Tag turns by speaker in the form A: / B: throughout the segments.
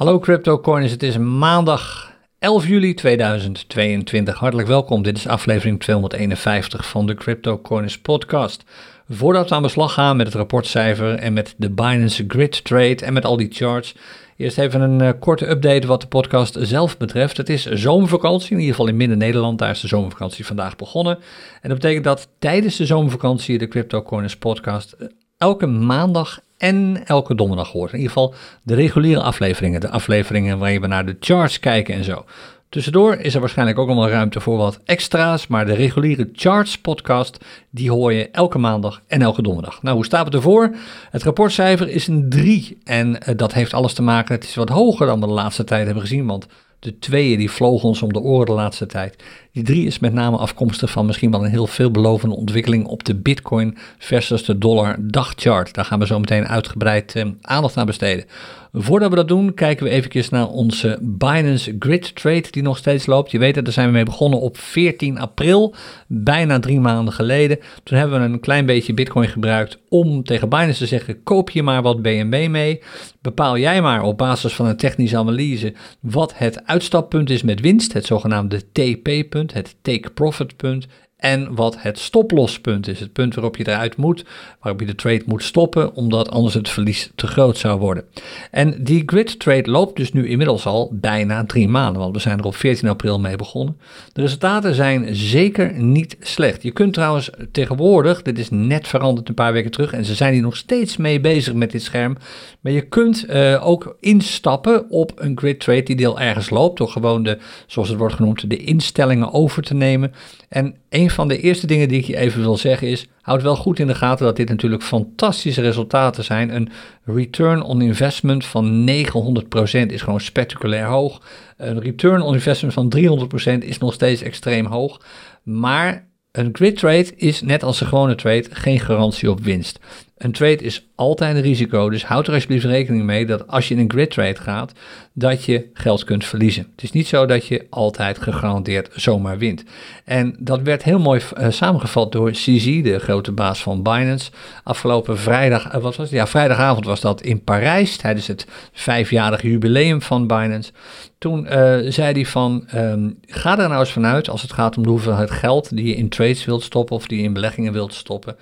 A: Hallo CryptoCoiners, het is maandag 11 juli 2022. Hartelijk welkom, dit is aflevering 251 van de CryptoCoiners podcast. Voordat we aan de slag gaan met het rapportcijfer en met de Binance Grid Trade en met al die charts, eerst even een uh, korte update wat de podcast zelf betreft. Het is zomervakantie, in ieder geval in Midden-Nederland, daar is de zomervakantie vandaag begonnen. En dat betekent dat tijdens de zomervakantie de CryptoCoiners podcast eh, elke maandag en elke donderdag hoort. In ieder geval de reguliere afleveringen, de afleveringen waarin we naar de charts kijken en zo. Tussendoor is er waarschijnlijk ook allemaal ruimte voor wat extra's, maar de reguliere Charts podcast, die hoor je elke maandag en elke donderdag. Nou, hoe staat het ervoor? Het rapportcijfer is een 3 en uh, dat heeft alles te maken, het is wat hoger dan we de laatste tijd hebben gezien, want de tweeën die vlogen ons om de oren de laatste tijd. Die drie is met name afkomstig van misschien wel een heel veelbelovende ontwikkeling op de Bitcoin versus de dollar dagchart. Daar gaan we zo meteen uitgebreid eh, aandacht aan besteden. Voordat we dat doen, kijken we even naar onze Binance Grid Trade die nog steeds loopt. Je weet het, daar zijn we mee begonnen op 14 april, bijna drie maanden geleden. Toen hebben we een klein beetje Bitcoin gebruikt om tegen Binance te zeggen: koop je maar wat BNB mee. Bepaal jij maar op basis van een technische analyse wat het uitstappunt is met winst, het zogenaamde TP-punt, het take profit punt en wat het stoplospunt is. Het punt waarop je eruit moet, waarop je de trade moet stoppen, omdat anders het verlies te groot zou worden. En die grid trade loopt dus nu inmiddels al bijna drie maanden, want we zijn er op 14 april mee begonnen. De resultaten zijn zeker niet slecht. Je kunt trouwens tegenwoordig, dit is net veranderd een paar weken terug, en ze zijn hier nog steeds mee bezig met dit scherm, maar je kunt uh, ook instappen op een grid trade die deel ergens loopt, door gewoon de, zoals het wordt genoemd, de instellingen over te nemen. En een van de eerste dingen die ik je even wil zeggen is, houd wel goed in de gaten dat dit natuurlijk fantastische resultaten zijn. Een return on investment van 900% is gewoon spectaculair hoog. Een return on investment van 300% is nog steeds extreem hoog. Maar een grid trade is net als een gewone trade geen garantie op winst. Een trade is altijd een risico, dus houd er alsjeblieft rekening mee dat als je in een grid trade gaat, dat je geld kunt verliezen. Het is niet zo dat je altijd gegarandeerd zomaar wint. En dat werd heel mooi uh, samengevat door CZ, de grote baas van Binance. Afgelopen vrijdag, uh, wat was het? Ja, vrijdagavond was dat in Parijs tijdens het vijfjarige jubileum van Binance. Toen uh, zei hij van, um, ga er nou eens vanuit als het gaat om de hoeveelheid geld die je in trades wilt stoppen of die je in beleggingen wilt stoppen.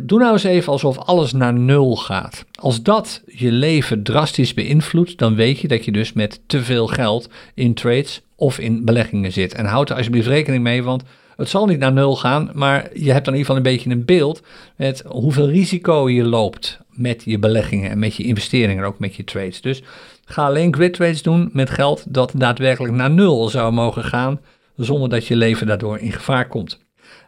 A: Doe nou eens even alsof alles naar nul gaat. Als dat je leven drastisch beïnvloedt, dan weet je dat je dus met te veel geld in trades of in beleggingen zit. En houd er alsjeblieft rekening mee, want het zal niet naar nul gaan, maar je hebt dan in ieder geval een beetje een beeld met hoeveel risico je loopt met je beleggingen en met je investeringen en ook met je trades. Dus ga alleen grid trades doen met geld dat daadwerkelijk naar nul zou mogen gaan, zonder dat je leven daardoor in gevaar komt.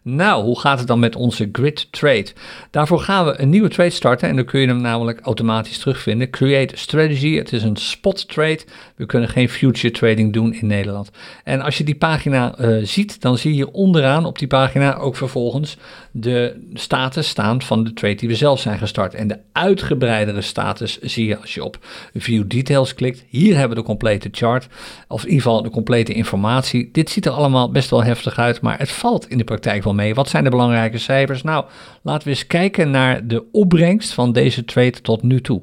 A: Nou, hoe gaat het dan met onze grid trade? Daarvoor gaan we een nieuwe trade starten en dan kun je hem namelijk automatisch terugvinden. Create strategy, het is een spot trade. We kunnen geen future trading doen in Nederland. En als je die pagina uh, ziet, dan zie je onderaan op die pagina ook vervolgens de status staan van de trade die we zelf zijn gestart. En de uitgebreidere status zie je als je op View Details klikt. Hier hebben we de complete chart, of in ieder geval de complete informatie. Dit ziet er allemaal best wel heftig uit, maar het valt in de praktijk wel Wat zijn de belangrijke cijfers? Nou, laten we eens kijken naar de opbrengst van deze trade tot nu toe.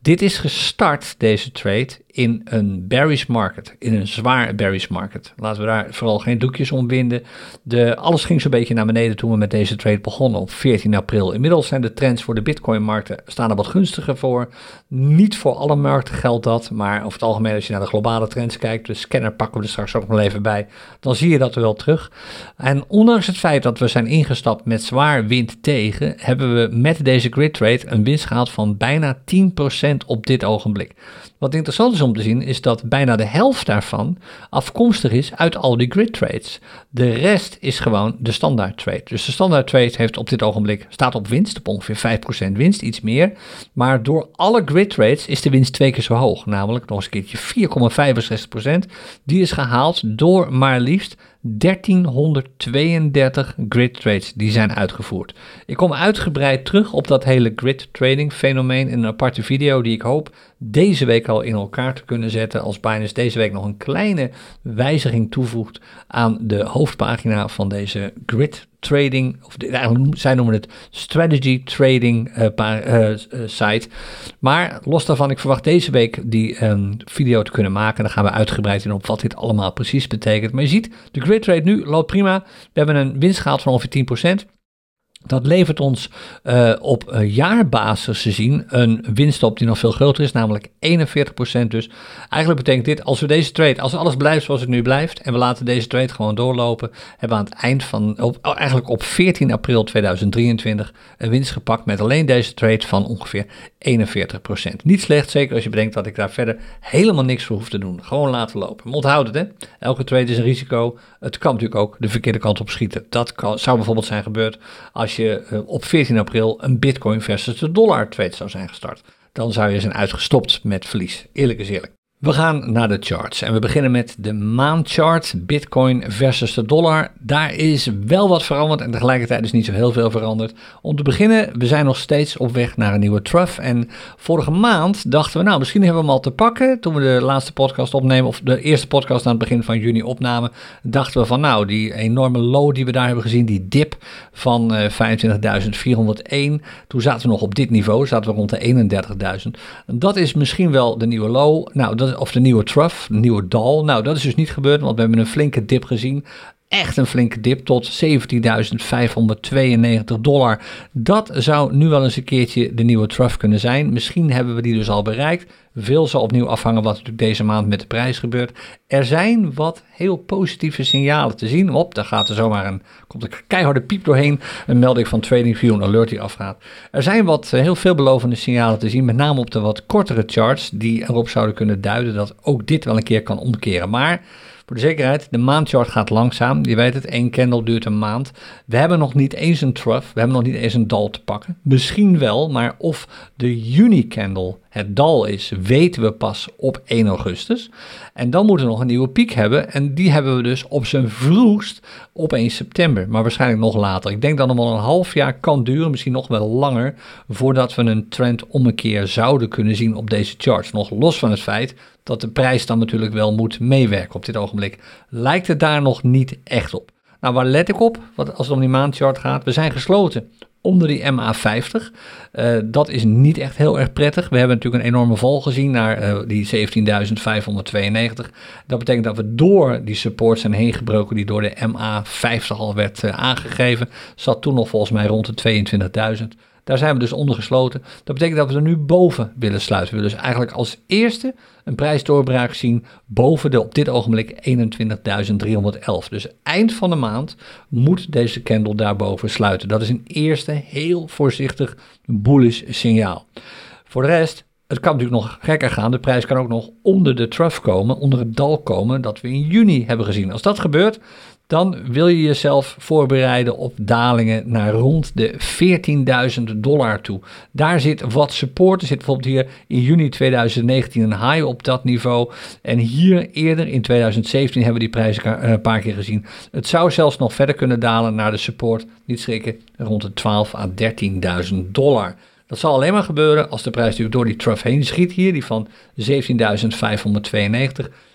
A: Dit is gestart, deze trade, in een bearish market, in een zwaar bearish market. Laten we daar vooral geen doekjes om winden. De, alles ging zo'n beetje naar beneden toen we met deze trade begonnen op 14 april. Inmiddels zijn de trends voor de bitcoin-markten staan er wat gunstiger voor. Niet voor alle markten geldt dat, maar over het algemeen als je naar de globale trends kijkt, de scanner pakken we er straks ook nog even bij, dan zie je dat wel terug. En ondanks het feit dat we zijn ingestapt met zwaar wind tegen, hebben we met deze grid trade een winst gehaald van bijna 10% op dit ogenblik. Wat interessant is om te zien, is dat bijna de helft daarvan afkomstig is uit al die grid trades. De rest is gewoon de standaard trade. Dus de standaard trade heeft op dit ogenblik, staat op winst, op ongeveer 5% winst, iets meer. Maar door alle grid trades is de winst twee keer zo hoog. Namelijk nog eens een keertje 4,65%. Die is gehaald door maar liefst 1332 grid trades die zijn uitgevoerd. Ik kom uitgebreid terug op dat hele grid trading fenomeen in een aparte video die ik hoop deze week al in elkaar te kunnen zetten als Binance deze week nog een kleine wijziging toevoegt aan de hoofdpagina van deze grid trading, of eigenlijk, zij noemen het strategy trading uh, uh, site. Maar los daarvan, ik verwacht deze week die um, video te kunnen maken. Dan gaan we uitgebreid in op wat dit allemaal precies betekent. Maar je ziet, de grid trade nu loopt prima. We hebben een winst gehaald van ongeveer 10%. Dat levert ons uh, op uh, jaarbasis te zien een winst op die nog veel groter is, namelijk 41%. Dus eigenlijk betekent dit, als we deze trade, als alles blijft zoals het nu blijft en we laten deze trade gewoon doorlopen, hebben we aan het eind van, op, oh, eigenlijk op 14 april 2023, een winst gepakt met alleen deze trade van ongeveer 41%. Niet slecht, zeker als je bedenkt dat ik daar verder helemaal niks voor hoef te doen. Gewoon laten lopen. Maar onthoud het, hè. Elke trade is een risico. Het kan natuurlijk ook de verkeerde kant op schieten. Dat kan, zou bijvoorbeeld zijn gebeurd als als je eh, op 14 april een bitcoin versus de dollar trade zou zijn gestart. Dan zou je zijn uitgestopt met verlies. Eerlijk is eerlijk. We gaan naar de charts en we beginnen met de maandchart, Bitcoin versus de dollar. Daar is wel wat veranderd en tegelijkertijd is niet zo heel veel veranderd. Om te beginnen, we zijn nog steeds op weg naar een nieuwe trough. En vorige maand dachten we, nou misschien hebben we hem al te pakken. Toen we de laatste podcast opnemen, of de eerste podcast aan het begin van juni opnamen, dachten we van nou, die enorme low die we daar hebben gezien, die dip van uh, eh, 25.401. Toen zaten we nog op dit niveau, zaten we rond de 31.000. Dat is misschien wel de nieuwe low. Nou, dat of de nieuwe trough, de nieuwe dal. Nou, dat is dus niet gebeurd, want we hebben een flinke dip gezien. Echt een flinke dip tot 17.592 dollar. Dat zou nu wel eens een keertje de nieuwe trough kunnen zijn. Misschien hebben we die dus al bereikt. Veel zal opnieuw afhangen wat natuurlijk deze maand met de prijs gebeurt. Er zijn wat heel positieve signalen te zien. Op, daar gaat er zomaar een, komt een keiharde piep doorheen. Een melding van TradingView, een alert die afgaat. Er zijn wat eh, heel veelbelovende signalen te zien, met name op de wat kortere charts, die erop zouden kunnen duiden dat ook dit wel een keer kan omkeren. Maar voor de zekerheid, de maandchart gaat langzaam. Je weet het, één candle duurt een maand. We hebben nog niet eens een trough, we hebben nog niet eens een dal te pakken. Misschien wel, maar of de juni candle het dal is, weten we pas op 1 augustus. En dan moeten we nog een nieuwe piek hebben. En die hebben we dus op zijn vroegst op 1 september. Maar waarschijnlijk nog later. Ik denk dat het nog een half jaar kan duren, misschien nog wel langer. Voordat we een trend om een keer zouden kunnen zien op deze charts. Nog los van het feit dat de prijs dan natuurlijk wel moet meewerken op dit ogenblik. Lijkt het daar nog niet echt op. Nou, waar let ik op wat, als het om die maandchart gaat? We zijn gesloten onder die MA50. Uh, eh, dat is niet echt heel erg prettig. We hebben natuurlijk een enorme val gezien naar uh, die 17.592. Dat betekent dat we door die support zijn heen gebroken die door de MA50 al werd uh, aangegeven. Zat toen nog volgens mij rond de 22.000. Daar zijn we dus onder gesloten. Dat betekent dat we er nu boven willen sluiten. We willen dus eigenlijk als eerste een prijsdoorbraak zien boven de op dit ogenblik 21.311. Dus eind van de maand moet deze candle daarboven sluiten. Dat is een eerste heel voorzichtig bullish signaal. Voor de rest, het kan natuurlijk nog gekker gaan. De prijs kan ook nog onder de trough komen, onder het dal komen dat we in juni hebben gezien. Als dat gebeurt, dan wil je jezelf voorbereiden op dalingen naar rond de 14.000 dollar toe. Daar zit wat support. Er zit bijvoorbeeld hier in juni 2019 een high op dat niveau. En hier eerder in 2017 hebben we die prijzen eh, een paar keer gezien. Het zou zelfs nog verder kunnen dalen naar de support, niet schrikken, rond de 12 à 13.000 dollar. Dat zal alleen maar gebeuren als de prijs door die trough heen schiet hier, die van 17.592.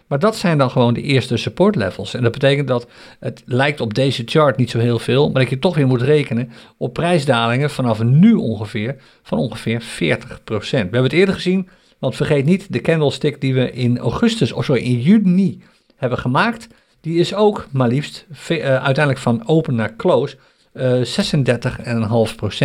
A: Maar dat zijn dan gewoon de eerste support levels. En dat betekent dat het lijkt op deze chart niet zo heel veel, maar dat je toch weer moet rekenen op prijsdalingen vanaf nu ongeveer van ongeveer 40%. We hebben het eerder gezien, want vergeet niet de candlestick die we in augustus, of sorry, in juni hebben gemaakt. Die is ook maar liefst uh, uiteindelijk van open naar close uh,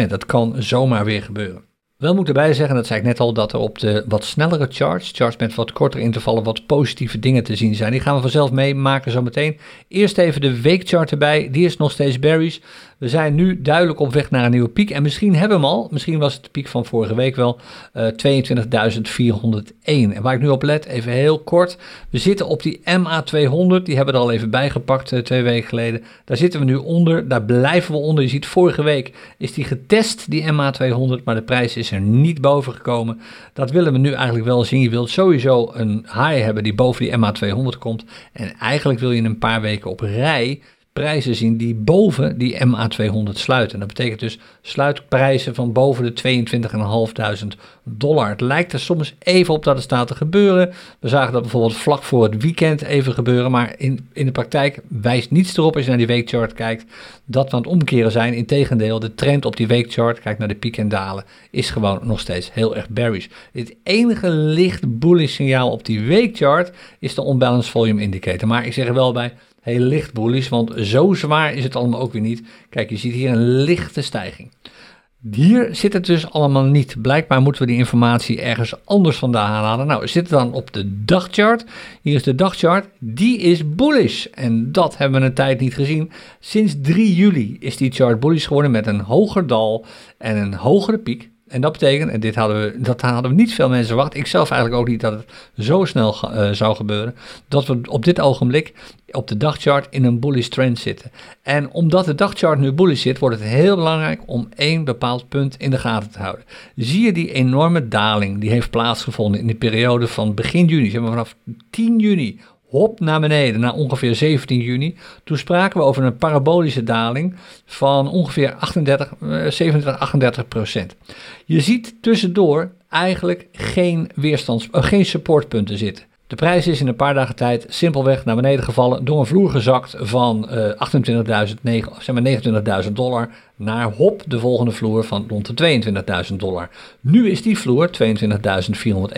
A: 36,5%. Dat kan zomaar weer gebeuren. Wel moet erbij zeggen, dat zei ik net al, dat er op de wat snellere charts, charts met wat kortere intervallen, wat positieve dingen te zien zijn. Die gaan we vanzelf meemaken zo meteen. Eerst even de weekchart erbij, die is nog steeds berries. We zijn nu duidelijk op weg naar een nieuwe piek. En misschien hebben we hem al, misschien was het de piek van vorige week wel, uh, eh, 22.401. En waar ik nu op let, even heel kort. We zitten op die MA200, die hebben we er al even bijgepakt uh, twee weken geleden. Daar zitten we nu onder, daar blijven we onder. Je ziet, vorige week is die getest, die MA200, maar de prijs is er niet boven gekomen. Dat willen we nu eigenlijk wel zien. Je wilt sowieso een high hebben die boven die MA200 komt. En eigenlijk wil je een paar weken op rij prijzen zien die boven die MA200 sluiten. Dat betekent dus sluitprijzen van boven de 22.500 dollar. Het lijkt er soms even op dat het staat te gebeuren. We zagen dat bijvoorbeeld vlak voor het weekend even gebeuren, maar in, in de praktijk wijst niets erop als je naar die weekchart kijkt dat we aan het omkeren zijn. Integendeel, de trend op die weekchart, kijk naar de piek en dalen, is gewoon nog steeds heel erg bearish. Het enige licht bullish signaal op die weekchart is de unbalanced volume indicator. Maar ik zeg er wel bij, heel licht bullish, want zo zwaar is het allemaal ook weer niet. Kijk, je ziet hier een lichte stijging. Hier zit het dus allemaal niet. Blijkbaar moeten we die informatie ergens anders vandaan halen. Nou, zit het dan op de dagchart. Hier is de dagchart. Die is bullish. En dat hebben we een tijd niet gezien. Sinds 3 juli is die chart bullish geworden met een hoger dal en een hogere piek. En dat betekent, en dit hadden we, dat hadden we niet veel mensen verwacht, ik zelf eigenlijk ook niet dat het zo snel uh, zou gebeuren, dat we op dit ogenblik op de dagchart in een bullish trend zitten. En omdat de dagchart nu bullish zit, wordt het heel belangrijk om één bepaald punt in de gaten te houden. Zie je die enorme daling die heeft plaatsgevonden in de periode van begin juni, zeg maar vanaf 10 juni hop naar beneden naar ongeveer 17 juni. Toen spraken we over een parabolische daling van ongeveer 38, 37, 38 procent. Je ziet tussendoor eigenlijk geen, weerstands, uh, geen supportpunten zitten. De prijs is in een paar dagen tijd simpelweg naar beneden gevallen, door een vloer gezakt van uh, 28.000, zeg maar 29.000 dollar naar hop de volgende vloer van rond de 22.000 dollar. Nu is die vloer,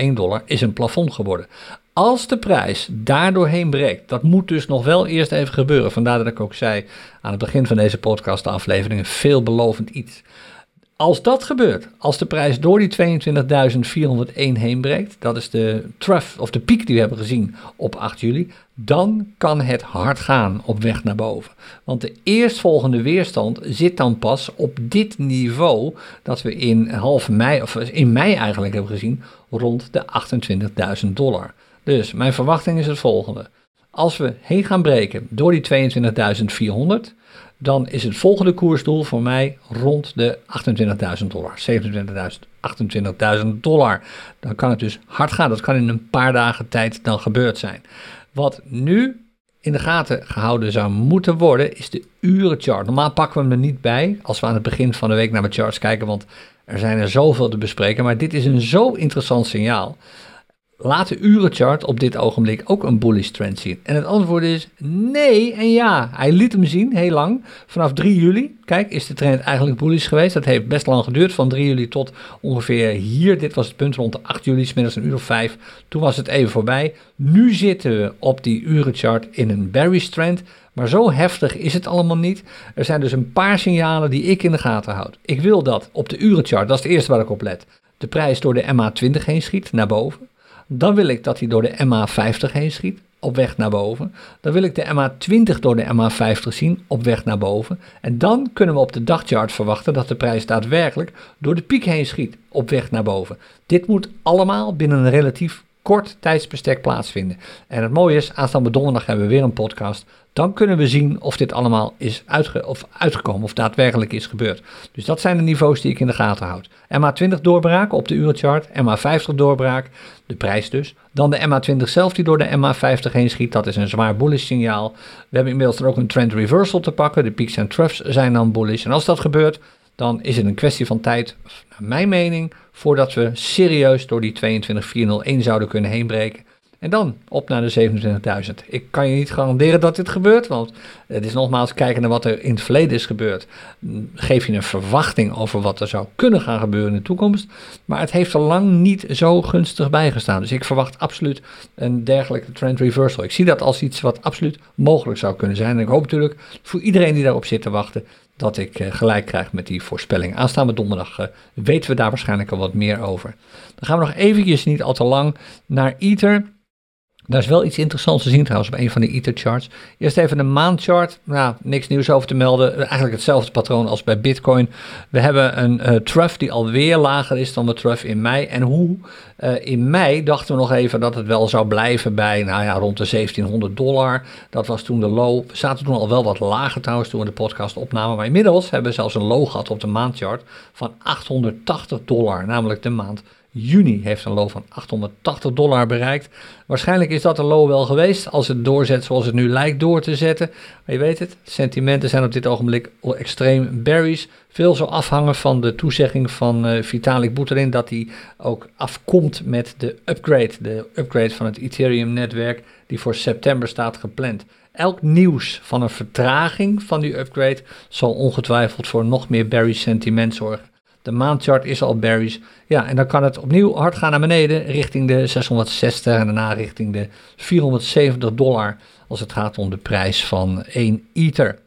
A: 22.401 dollar, is een plafond geworden. Als de prijs daardoorheen breekt, dat moet dus nog wel eerst even gebeuren. Vandaar dat ik ook zei aan het begin van deze podcast aflevering, een veelbelovend iets. Als dat gebeurt, als de prijs door die 22.401 heen breekt, dat is de trough of de piek die we hebben gezien op 8 juli, dan kan het hard gaan op weg naar boven. Want de eerstvolgende weerstand zit dan pas op dit niveau dat we in half mei, of in mei eigenlijk hebben gezien, rond de 28.000 dollar. Dus mijn verwachting is het volgende. Als we heen gaan breken door die 22.400, dan is het volgende koersdoel voor mij rond de 28.000 dollar. 27.000, 28.000 dollar. Dan kan het dus hard gaan. Dat kan in een paar dagen tijd dan gebeurd zijn. Wat nu in de gaten gehouden zou moeten worden, is de urenchart. Normaal pakken we hem er niet bij als we aan het begin van de week naar de charts kijken, want er zijn er zoveel te bespreken. Maar dit is een zo interessant signaal laat de urenchart op dit ogenblik ook een bullish trend zien? En het antwoord is nee en ja. Hij liet hem zien heel lang. Vanaf 3 juli, kijk, is de trend eigenlijk bullish geweest. Dat heeft best lang geduurd, van 3 juli tot ongeveer hier. Dit was het punt rond de 8 juli, smiddags een uur of 5. Toen was het even voorbij. Nu zitten we op die urenchart in een bearish trend. Maar zo heftig is het allemaal niet. Er zijn dus een paar signalen die ik in de gaten houd. Ik wil dat op de urenchart, dat is het eerste waar ik op let, de prijs door de MA20 heen schiet, naar boven. Dan wil ik dat hij door de MA50 heen schiet, op weg naar boven. Dan wil ik de MA20 door de MA50 zien, op weg naar boven. En dan kunnen we op de dagchart verwachten dat de prijs daadwerkelijk door de piek heen schiet, op weg naar boven. Dit moet allemaal binnen een relatief kort tijdsbestek plaatsvinden. En het mooie is, aanstaande donderdag hebben we weer een podcast. Dan kunnen we zien of dit allemaal is uitge of uitgekomen, of daadwerkelijk is gebeurd. Dus dat zijn de niveaus die ik in de gaten houd. MA20 doorbraak op de urenchart, MA50 doorbraak, de prijs dus. Dan de MA20 zelf die door de MA50 heen schiet, dat is een zwaar bullish signaal. We hebben inmiddels er ook een trend reversal te pakken, de peaks en troughs zijn dan bullish. En als dat gebeurt, dan is het een kwestie van tijd, naar mijn mening, voordat we serieus door die 22.401 zouden kunnen heenbreken. En dan op naar de 27.000. Ik kan je niet garanderen dat dit gebeurt, want het is nogmaals kijken naar wat er in het verleden is gebeurd. Geef je een verwachting over wat er zou kunnen gaan gebeuren in de toekomst. Maar het heeft er lang niet zo gunstig bijgestaan. Dus ik verwacht absoluut een dergelijke trend reversal. Ik zie dat als iets wat absoluut mogelijk zou kunnen zijn. En ik hoop natuurlijk voor iedereen die daarop zit te wachten dat ik eh, gelijk krijg met die voorspelling. Aanstaande donderdag uh, weten we daar waarschijnlijk al wat meer over. Dan gaan we nog eventjes, niet al te lang, naar Ether. Daar is wel iets interessants te zien trouwens op een van de Ether-charts. Eerst even de maandchart. Nou, niks nieuws over te melden. Eigenlijk hetzelfde patroon als bij Bitcoin. We hebben een uh, trough die alweer lager is dan de trough in mei. En hoe? Uh, in mei dachten we nog even dat het wel zou blijven bij, nou ja, rond de 1700 dollar. Dat was toen de low. We zaten toen al wel wat lager trouwens toen we de podcast opnamen. Maar inmiddels hebben we zelfs een low gehad op de maandchart van 880 dollar. Namelijk de maand juni heeft een low van 880 dollar bereikt. Waarschijnlijk is dat een low wel geweest als het doorzet zoals het nu lijkt door te zetten. Maar je weet het, sentimenten zijn op dit ogenblik extreem berries. Veel zo afhangen van de toezegging van uh, Vitalik Buterin dat hij ook afkomt met de upgrade. De upgrade van het Ethereum-netwerk die voor september staat gepland. Elk nieuws van een vertraging van die upgrade zal ongetwijfeld voor nog meer bearish sentiment zorgen. De maandchart is al berries. Ja, en dan kan het opnieuw hard gaan naar beneden richting de 660 en daarna richting de 470 dollar als het gaat om de prijs van 1 ether.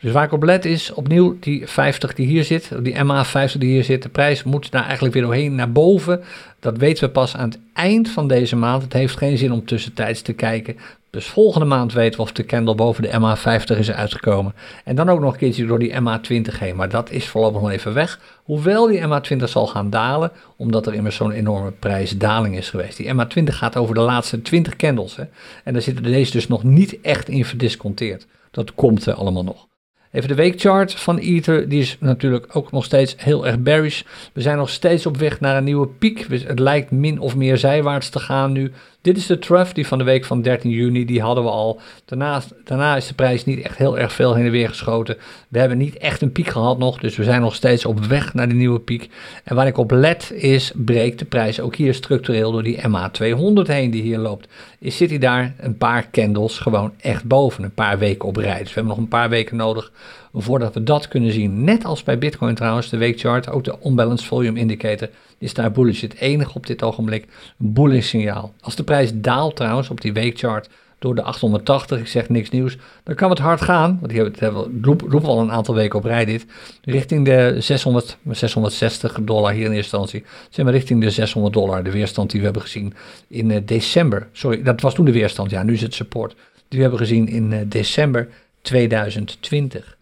A: Dus waar ik op let is opnieuw die 50 die hier zit, die MA50 die hier zit. De prijs moet daar eigenlijk weer doorheen naar boven. Dat weten we pas aan het eind van deze maand. Het heeft geen zin om tussentijds te kijken. Dus volgende maand weten we of de candle boven de MA50 is uitgekomen. En dan ook nog een keertje door die MA20 heen. Maar dat is voorlopig nog even weg. Hoewel die MA20 zal gaan dalen, omdat er immers zo'n enorme prijsdaling is geweest. Die MA20 gaat over de laatste 20 candles. Hè? En daar zitten deze dus nog niet echt in verdisconteerd. Dat komt er allemaal nog. Even de weekchart van Ether, die is natuurlijk ook nog steeds heel erg bearish. We zijn nog steeds op weg naar een nieuwe piek. Het lijkt min of meer zijwaarts te gaan nu. Dit is de trough die van de week van 13 juni, die hadden we al. Daarna, daarna is de prijs niet echt heel erg veel heen en weer geschoten. We hebben niet echt een piek gehad nog, dus we zijn nog steeds op weg naar de nieuwe piek. En waar ik op let is, breekt de prijs ook hier structureel door die MA200 heen die hier loopt. Zit hij daar een paar candles gewoon echt boven, een paar weken op rij. Dus we hebben nog een paar weken nodig voordat we dat kunnen zien. Net als bij Bitcoin trouwens, de weekchart, ook de Unbalanced Volume Indicator is daar bullish. Het enige op dit ogenblik bullish signaal. Als de prijs daalt trouwens op die weekchart door de 880, ik zeg niks nieuws, dan kan het hard gaan, want die hebben, roepen al een aantal weken op rij dit, richting de 600, 660 dollar hier in eerste instantie, zijn we richting de 600 dollar, de weerstand die we hebben gezien in uh, december, sorry, dat was toen de weerstand, ja, nu is het support, die we hebben gezien in uh, december 2020.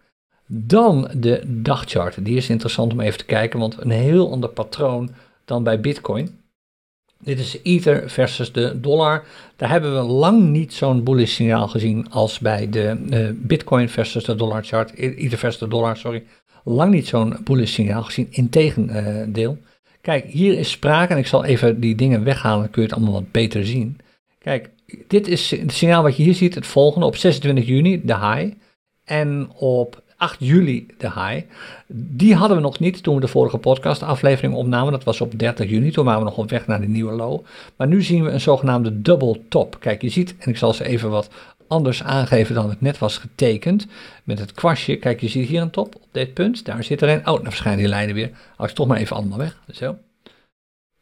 A: Dan de dagchart. Die is interessant om even te kijken, want een heel ander patroon dan bij Bitcoin. Dit is Ether versus de dollar. Daar hebben we lang niet zo'n bullish signaal gezien als bij de uh, Bitcoin versus de dollar chart. Ether versus de dollar, sorry. Lang niet zo'n bullish signaal gezien. Integendeel. Kijk, hier is sprake, en ik zal even die dingen weghalen, dan kun je het allemaal wat beter zien. Kijk, dit is het signaal wat je hier ziet, het volgende op 26 juni, de high. En op 8 juli de high. Die hadden we nog niet toen we de vorige podcast aflevering opnamen. Dat was op 30 juni, toen waren we nog op weg naar de nieuwe low. Maar nu zien we een zogenaamde double top. Kijk, je ziet, en ik zal ze even wat anders aangeven dan het net was getekend. Met het kwastje, kijk, je ziet hier een top op dit punt. Daar zit er een. Oh, dan verschijnen die lijnen weer. Als ik toch maar even allemaal weg. Zo.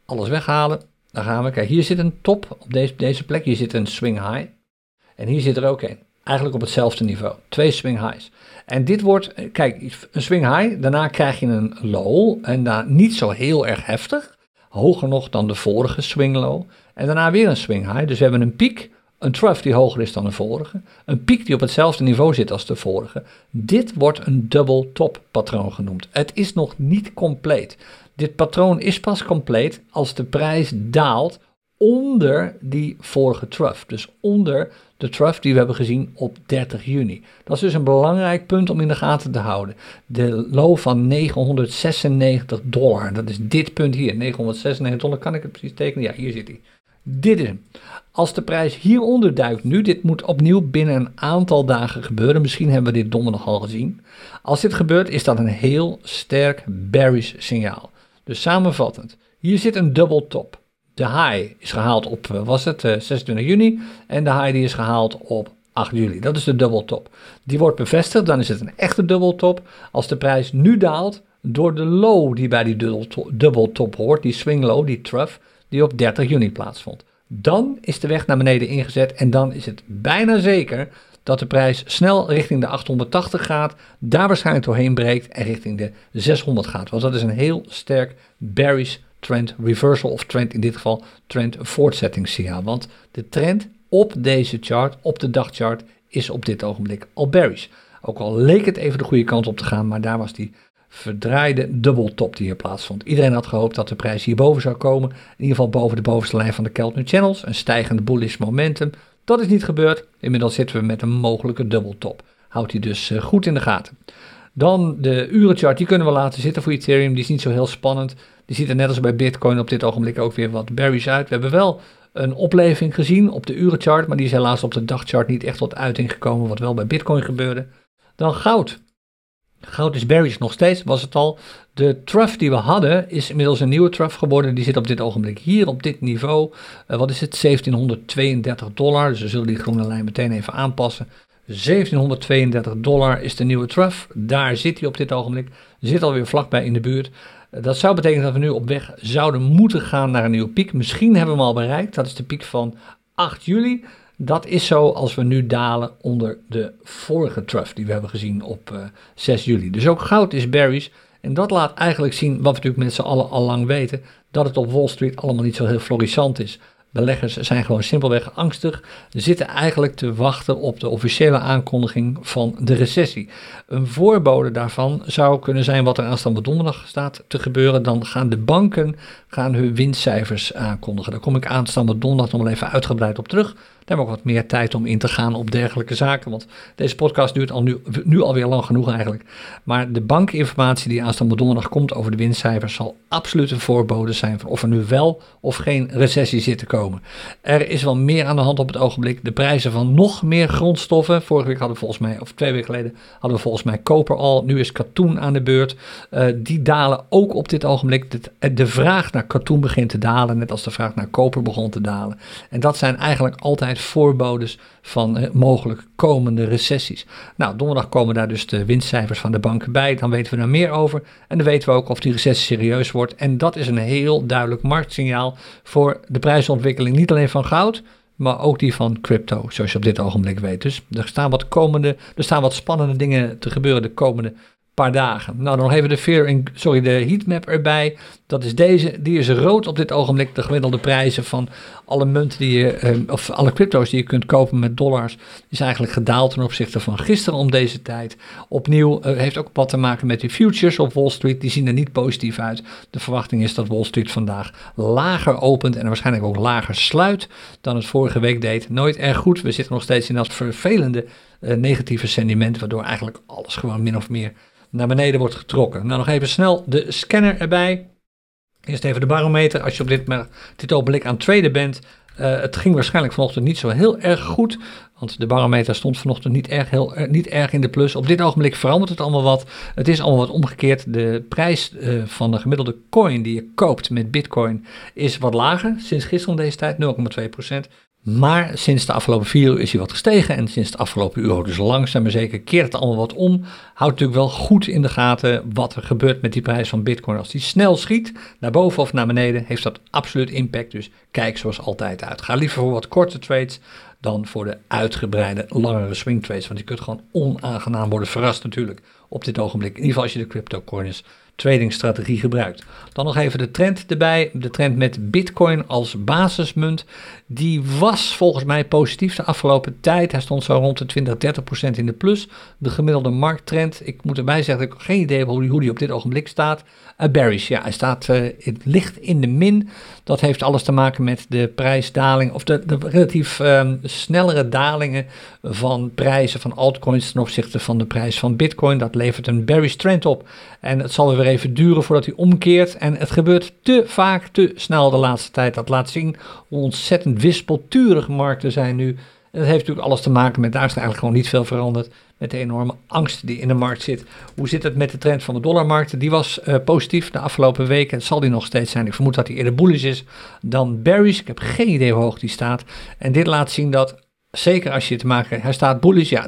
A: Alles weghalen. Dan gaan we. Kijk, hier zit een top op deze, deze plek. Hier zit een swing high. En hier zit er ook een. Eigenlijk op hetzelfde niveau. Twee swing highs. En dit wordt, kijk, een swing high. Daarna krijg je een low. En daar niet zo heel erg heftig. Hoger nog dan de vorige swing low. En daarna weer een swing high. Dus we hebben een piek. Een trough die hoger is dan de vorige. Een piek die op hetzelfde niveau zit als de vorige. Dit wordt een double top patroon genoemd. Het is nog niet compleet. Dit patroon is pas compleet als de prijs daalt onder die vorige trough. Dus onder de trough die we hebben gezien op 30 juni. Dat is dus een belangrijk punt om in de gaten te houden. De low van 996 dollar, dat is dit punt hier, 996 dollar, kan ik het precies tekenen? Ja, hier zit hij. Dit is hem. Als de prijs hieronder duikt nu, dit moet opnieuw binnen een aantal dagen gebeuren. Misschien hebben we dit donderdag al gezien. Als dit gebeurt, is dat een heel sterk bearish signaal. Dus samenvattend, hier zit een double top. De high is gehaald op, eh, was het, 26 eh, juni. En de high die is gehaald op 8 juli. Dat is de double top. Die wordt bevestigd, dan is het een echte double top. Als de prijs nu daalt door de low die bij die double top hoort, die swing low, die trough, die op 30 juni plaatsvond. Dan is de weg naar beneden ingezet en dan is het bijna zeker dat de prijs snel richting de 880 gaat, daar waarschijnlijk doorheen breekt en richting de 600 gaat. Want dat is een heel sterk bearish trend reversal of trend in dit geval trend voortzettingssignaal. Want de trend op deze chart, op de dagchart, is op dit ogenblik al bearish. Ook al leek het even de goede kant op te gaan, maar daar was die verdraaide dubbeltop die hier plaatsvond. Iedereen had gehoopt dat de prijs hierboven zou komen. In ieder geval boven de bovenste lijn van de Keltner Channels. Een stijgende bullish momentum. Dat is niet gebeurd. Inmiddels zitten we met een mogelijke dubbeltop. Houdt hij dus eh, goed in de gaten. Dan de urenchart, die kunnen we laten zitten voor Ethereum. Die is niet zo heel spannend. Die ziet er net als bij Bitcoin op dit ogenblik ook weer wat berries uit. We hebben wel een opleving gezien op de urenchart, maar die is helaas op de dagchart niet echt tot uiting gekomen, wat wel bij Bitcoin gebeurde. Dan goud. Goud is berries nog steeds, was het al. De trough die we hadden is inmiddels een nieuwe trough geworden. Die zit op dit ogenblik hier op dit niveau. Uh, wat is het? 1732 dollar. Dus we zullen die groene lijn meteen even aanpassen. 1732 dollar is de nieuwe trough. Daar zit hij op dit ogenblik. Zit alweer vlakbij in de buurt. Dat zou betekenen dat we nu op weg zouden moeten gaan naar een nieuwe piek. Misschien hebben we hem al bereikt. Dat is de piek van 8 juli. Dat is zo als we nu dalen onder de vorige trough die we hebben gezien op uh, 6 juli. Dus ook goud is berries. En dat laat eigenlijk zien wat we natuurlijk met z'n allen al lang weten: dat het op Wall Street allemaal niet zo heel florissant is. Beleggers zijn gewoon simpelweg angstig, zitten eigenlijk te wachten op de officiële aankondiging van de recessie. Een voorbode daarvan zou kunnen zijn wat er aanstaande donderdag staat te gebeuren. Dan gaan de banken gaan hun winstcijfers aankondigen. Daar kom ik aanstaande donderdag nog wel even uitgebreid op terug. Hebben we ook wat meer tijd om in te gaan op dergelijke zaken. Want deze podcast duurt al nu, nu alweer lang genoeg eigenlijk. Maar de bankinformatie die aanstaande donderdag komt over de winstcijfers zal absoluut een voorbode zijn van of er nu wel of geen recessie zit te komen. Er is wel meer aan de hand op het ogenblik. De prijzen van nog meer grondstoffen. Vorige week hadden we volgens mij, of twee weken geleden, hadden we volgens mij koper al. Nu is katoen aan de beurt. Uh, die dalen ook op dit ogenblik. De, de vraag naar katoen begint te dalen, net als de vraag naar koper begon te dalen. En dat zijn eigenlijk altijd voorbodes van eh, mogelijk komende recessies. Nou, donderdag komen daar dus de winstcijfers van de banken bij. Dan weten we daar meer over. En dan weten we ook of die recessie serieus wordt. En dat is een heel duidelijk marktsignaal voor de prijsontwikkeling. Niet alleen van goud, maar ook die van crypto, zoals je op dit ogenblik weet. Dus er staan wat, komende, er staan wat spannende dingen te gebeuren de komende paar dagen. Nou, dan nog even de fear in, sorry, de heatmap erbij. Dat is deze, die is rood op dit ogenblik. De gemiddelde prijzen van alle munten die je, eh, of alle crypto's die je kunt kopen met dollars, is eigenlijk gedaald ten opzichte van gisteren om deze tijd. Opnieuw uh, heeft ook wat te maken met die futures op Wall Street. Die zien er niet positief uit. De verwachting is dat Wall Street vandaag lager opent en waarschijnlijk ook lager sluit dan het vorige week deed. Nooit erg goed. We zitten nog steeds in dat vervelende uh, negatieve sentiment, waardoor eigenlijk alles gewoon min of meer naar beneden wordt getrokken. Nou, nog even snel de scanner erbij. Eerst even de barometer. Als je op dit, dit ogenblik aan het traden bent, uh, het ging waarschijnlijk vanochtend niet zo heel erg goed. Want de barometer stond vanochtend niet erg, heel, uh, niet erg in de plus. Op dit ogenblik verandert het allemaal wat. Het is allemaal wat omgekeerd. De prijs uh, van de gemiddelde coin die je koopt met bitcoin is wat lager. Sinds gisteren deze tijd 0,2%. Maar sinds de afgelopen vier uur is hij wat gestegen. En sinds de afgelopen uur, dus langzaam maar zeker, keert het allemaal wat om. Houdt natuurlijk wel goed in de gaten wat er gebeurt met die prijs van Bitcoin. Als die snel schiet, naar boven of naar beneden, heeft dat absoluut impact. Dus kijk zoals altijd uit. Ga liever voor wat korte trades dan voor de uitgebreide, langere swing trades. Want je kunt gewoon onaangenaam worden verrast natuurlijk op dit ogenblik. In ieder geval als je de cryptocurrencies tradingstrategie gebruikt. Dan nog even de trend erbij. De trend met Bitcoin als basismunt. Die was volgens mij positief de afgelopen tijd. Hij stond zo rond de 20, 30 procent in de plus. De gemiddelde markttrend. Ik moet erbij zeggen, ik heb geen idee hoe die, hoe die op dit ogenblik staat. Uh, bearish, ja, hij staat uh, het licht in de min. Dat heeft alles te maken met de prijsdaling, of de, de relatief um, snellere dalingen van prijzen van altcoins ten opzichte van de prijs van Bitcoin. Dat levert een bearish trend op. En het zal weer even duren voordat hij omkeert. En het gebeurt te vaak, te snel de laatste tijd. Dat laat zien hoe ontzettend wispelturig markten zijn nu. En dat heeft natuurlijk alles te maken met, daar is eigenlijk gewoon niet veel veranderd, met de enorme angst die in de markt zit. Hoe zit het met de trend van de dollarmarkt? Die was uh, positief de afgelopen weken. Zal die nog steeds zijn? Ik vermoed dat die eerder bullish is dan bearish. Ik heb geen idee hoe hoog die staat. En dit laat zien dat Zeker als je te maken hij staat bullish, ja,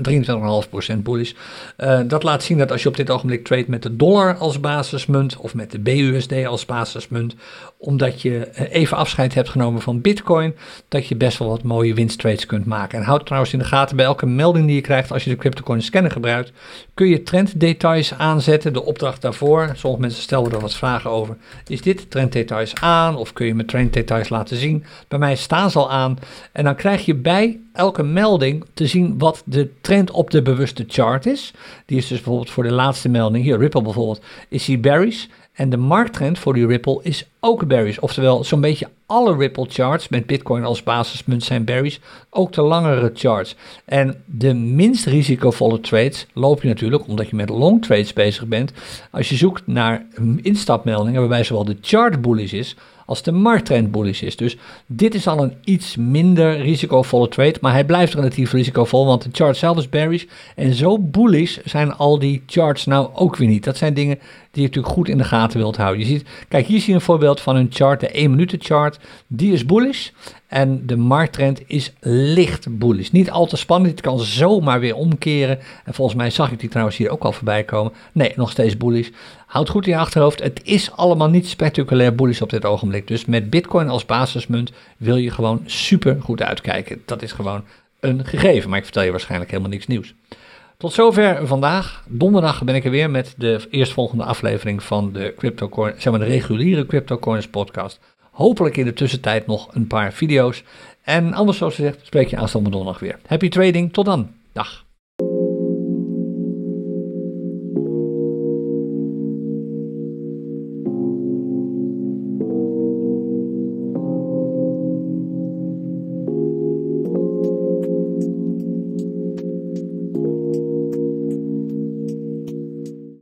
A: 23,5% bullish. Uh, dat laat zien dat als je op dit ogenblik trade met de dollar als basismunt of met de BUSD als basismunt, omdat je eh, even afscheid hebt genomen van Bitcoin, dat je best wel wat mooie winsttrades kunt maken. En houd trouwens in de gaten bij elke melding die je krijgt als je de CryptoCoin scanner gebruikt, kun je trenddetails aanzetten. De opdracht daarvoor, sommige mensen stelden er wat vragen over, is dit trenddetails aan of kun je met trenddetails laten zien? Bij mij staan ze al aan en dan krijg je bij elke melding te zien wat de trend op de bewuste chart is. Die is dus bijvoorbeeld voor de laatste melding, hier Ripple bijvoorbeeld, is die bearish. En de markttrend voor die Ripple is ook bearish. Oftewel, zo'n beetje alle Ripple charts met Bitcoin als basismunt zijn bearish. Ook de langere charts. En de minst risicovolle trades loop je natuurlijk omdat je met long trades bezig bent. Als je zoekt naar instapmeldingen waarbij zowel de chart bullish is als de markttrend bullish is. Dus dit is al een iets minder risicovolle trade, maar hij blijft relatief risicovol, want de chart zelf is bearish. En zo bullish zijn al die charts nou ook weer niet. Dat zijn dingen die je natuurlijk goed in de gaten wilt houden. Je ziet, kijk, hier zie je een voorbeeld van een chart, de 1 minuten chart. Die is bullish en de markttrend is licht bullish. Niet al te spannend, het kan zomaar weer omkeren. En volgens mij zag ik die trouwens hier ook al voorbij komen. Nee, nog steeds bullish. Houd goed in je achterhoofd, het is allemaal niet spectaculair bullish op dit ogenblik. Dus met Bitcoin als basismunt wil je gewoon super goed uitkijken. Dat is gewoon een gegeven, maar ik vertel je waarschijnlijk helemaal niks nieuws. Tot zover vandaag. Donderdag ben ik er weer met de eerstvolgende aflevering van de, crypto zeg maar de reguliere CryptoCoins podcast. Hopelijk in de tussentijd nog een paar video's. En anders zoals gezegd spreek je aanstaande donderdag weer. Happy trading, tot dan. Dag.